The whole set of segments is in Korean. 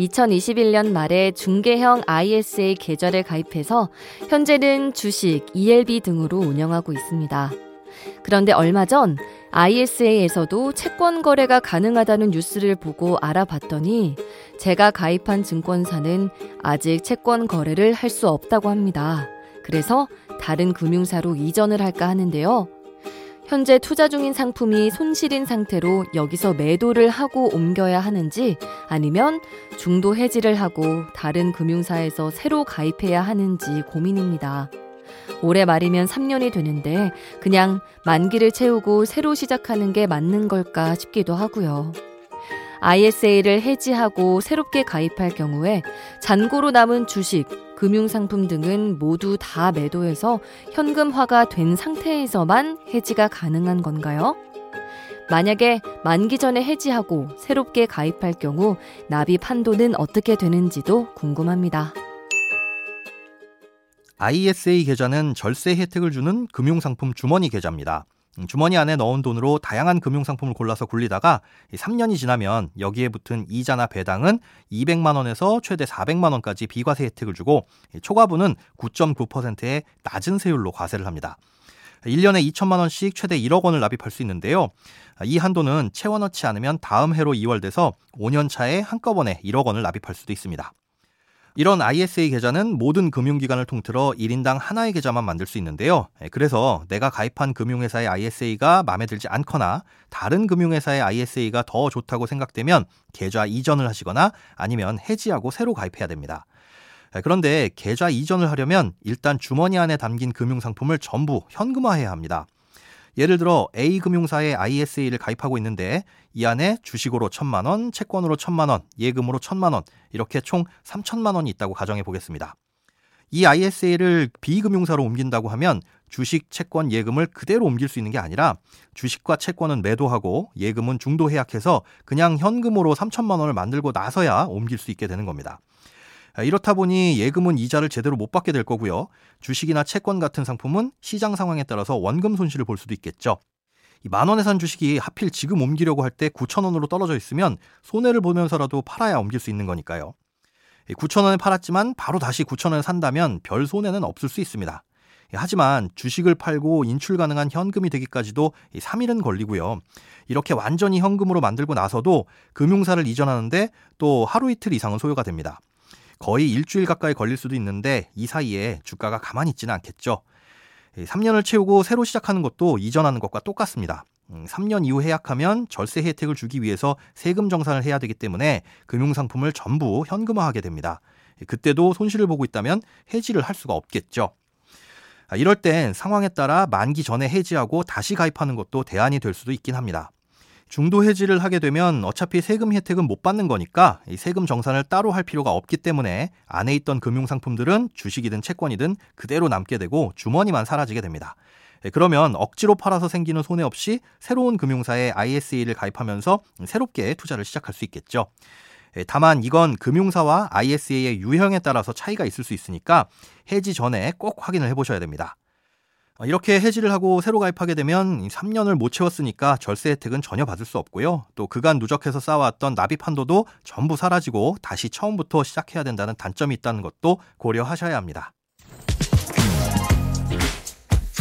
2021년 말에 중개형 ISA 계좌를 가입해서 현재는 주식, ELB 등으로 운영하고 있습니다. 그런데 얼마 전 ISA에서도 채권 거래가 가능하다는 뉴스를 보고 알아봤더니 제가 가입한 증권사는 아직 채권 거래를 할 수 없다고 합니다. 그래서 다른 금융사로 이전을 할까 하는데요. 현재 투자 중인 상품이 손실인 상태로 여기서 매도를 하고 옮겨야 하는지 아니면 중도 해지를 하고 다른 금융사에서 새로 가입해야 하는지 고민입니다. 올해 말이면 3년이 되는데 그냥 만기를 채우고 새로 시작하는 게 맞는 걸까 싶기도 하고요. ISA를 해지하고 새롭게 가입할 경우에 잔고로 남은 주식, 금융상품 등은 모두 다 매도해서 현금화가 된 상태에서만 해지가 가능한 건가요? 만약에 만기 전에 해지하고 새롭게 가입할 경우 납입 한도는 어떻게 되는지도 궁금합니다. ISA 계좌는 절세 혜택을 주는 금융상품 주머니 계좌입니다. 음, 주머니 안에 넣은 돈으로 다양한 금융상품을 골라서 굴리다가 3년이 지나면 여기에 붙은 이자나 배당은 200만 원에서 최대 400만 원까지 비과세 혜택을 주고 초과분은 9.9%의 낮은 세율로 과세를 합니다. 1년에 2천만 원씩 최대 1억 원을 납입할 수 있는데요. 이 한도는 채워넣지 않으면 다음 해로 2월돼서 5년 차에 한꺼번에 1억 원을 납입할 수도 있습니다. 이런 ISA 계좌는 모든 금융기관을 통틀어 1인당 하나의 계좌만 만들 수 있는데요. 예, 그래서 내가 가입한 금융회사의 ISA가 마음에 들지 않거나 다른 금융회사의 ISA가 더 좋다고 생각되면 계좌 이전을 하시거나 아니면 해지하고 새로 가입해야 됩니다. 예, 그런데 계좌 이전을 하려면 일단 주머니 안에 담긴 금융상품을 전부 현금화해야 합니다. 예를 들어 A금융사의 ISA를 가입하고 있는데 이 안에 주식으로 천만 원, 채권으로 천만 원, 예금으로 천만 원 이렇게 총 3천만 원이 있다고 가정해 보겠습니다. 이 ISA를 B금융사로 옮긴다고 하면 주식, 채권, 예금을 그대로 옮길 수 있는 게 아니라 주식과 채권은 매도하고 예금은 중도 해약해서 그냥 현금으로 3천만 원을 만들고 나서야 옮길 수 있게 되는 겁니다. 아, 이렇다 보니 예금은 이자를 제대로 못 받게 될 거고요. 주식이나 채권 같은 상품은 시장 상황에 따라서 원금 손실을 볼 수도 있겠죠. 만 원에 산 주식이 하필 지금 옮기려고 할 때 9천 원으로 떨어져 있으면 손해를 보면서라도 팔아야 옮길 수 있는 거니까요. 9천 원에 팔았지만 바로 다시 9천 원에 산다면 별 손해는 없을 수 있습니다. 하지만 주식을 팔고 인출 가능한 현금이 되기까지도 3일은 걸리고요. 이렇게 완전히 현금으로 만들고 나서도 금융사를 이전하는데 또 하루 이틀 이상은 소요가 됩니다. 거의 일주일 가까이 걸릴 수도 있는데 이 사이에 주가가 가만히 있지는 않겠죠. 3년을 채우고 새로 시작하는 것도 이전하는 것과 똑같습니다. 3년 음, 이후 해약하면 절세 혜택을 주기 위해서 세금 정산을 해야 되기 때문에 금융상품을 전부 현금화하게 됩니다. 그때도 손실을 보고 있다면 해지를 할 수가 없겠죠. 아, 이럴 땐 상황에 따라 만기 전에 해지하고 다시 가입하는 것도 대안이 될 수도 있긴 합니다. 중도 해지를 하게 되면 어차피 세금 혜택은 못 받는 거니까 세금 정산을 따로 할 필요가 없기 때문에 안에 있던 금융상품들은 주식이든 채권이든 그대로 남게 되고 주머니만 사라지게 됩니다. 예, 그러면 억지로 팔아서 생기는 손해 없이 새로운 금융사에 ISA를 가입하면서 새롭게 투자를 시작할 수 있겠죠. 예, 다만 이건 금융사와 ISA의 유형에 따라서 차이가 있을 수 있으니까 해지 전에 꼭 확인을 해보셔야 됩니다. 어, 이렇게 해지를 하고 새로 가입하게 되면 3년을 못 채웠으니까 절세 혜택은 전혀 받을 수 없고요. 또 그간 누적해서 쌓아왔던 납입 한도도 전부 사라지고 다시 처음부터 시작해야 된다는 단점이 있다는 것도 고려하셔야 합니다.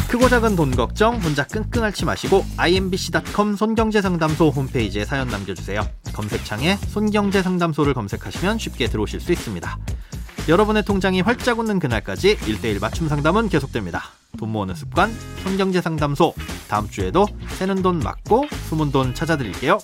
크고 작은 돈 걱정 혼자 끙끙 앓지 마시고 imbc.com 손경제상담소 홈페이지에 사연 남겨주세요. 검색창에 손경제상담소를 검색하시면 쉽게 들어오실 수 있습니다. 여러분의 통장이 활짝 웃는 그날까지 1대1 맞춤 상담은 계속됩니다. 돈 모으는 습관, 손경제 상담소. 다음 주에도 새는 돈 맞고 숨은 돈 찾아드릴게요.